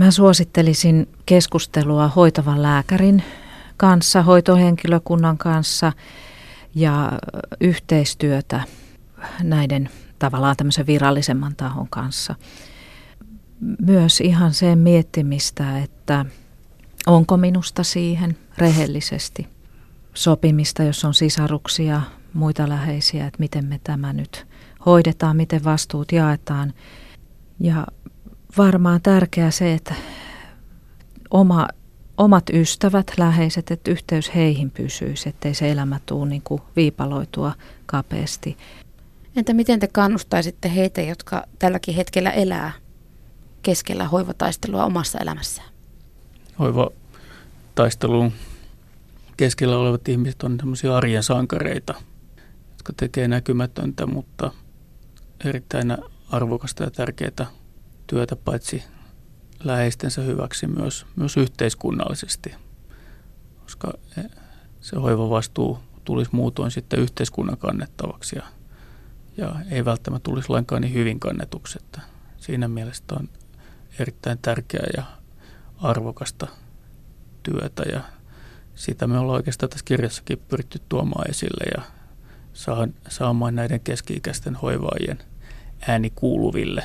Mä suosittelisin keskustelua hoitavan lääkärin kanssa, hoitohenkilökunnan kanssa ja yhteistyötä näiden tavallaan tämmöisen virallisemman tahon kanssa. Myös ihan sen miettimistä, että onko minusta siihen rehellisesti sopimista, jos on sisaruksia, muita läheisiä, että miten me tämä nyt hoidetaan, miten vastuut jaetaan. Ja varmaan tärkeää se, että oma, omat ystävät, läheiset, että yhteys heihin pysyisi, ettei se elämä tule niin kuin viipaloitua kapeasti. Entä miten te kannustaisitte heitä, jotka tälläkin hetkellä elää keskellä hoivataistelua omassa elämässään? Hoivataistelun keskellä olevat ihmiset on tämmöisiä arjen sankareita, jotka tekee näkymätöntä, mutta erittäin arvokasta ja tärkeää työtä paitsi läheistensä hyväksi myös, myös yhteiskunnallisesti, koska se hoivavastuu tulisi muutoin sitten yhteiskunnan kannettavaksi ja, ja ei välttämättä tulisi lainkaan niin hyvin kannetuksi. Että siinä mielessä on erittäin tärkeää ja arvokasta työtä ja sitä me ollaan oikeastaan tässä kirjassakin pyritty tuomaan esille ja saamaan näiden keski-ikäisten hoivaajien ääni kuuluville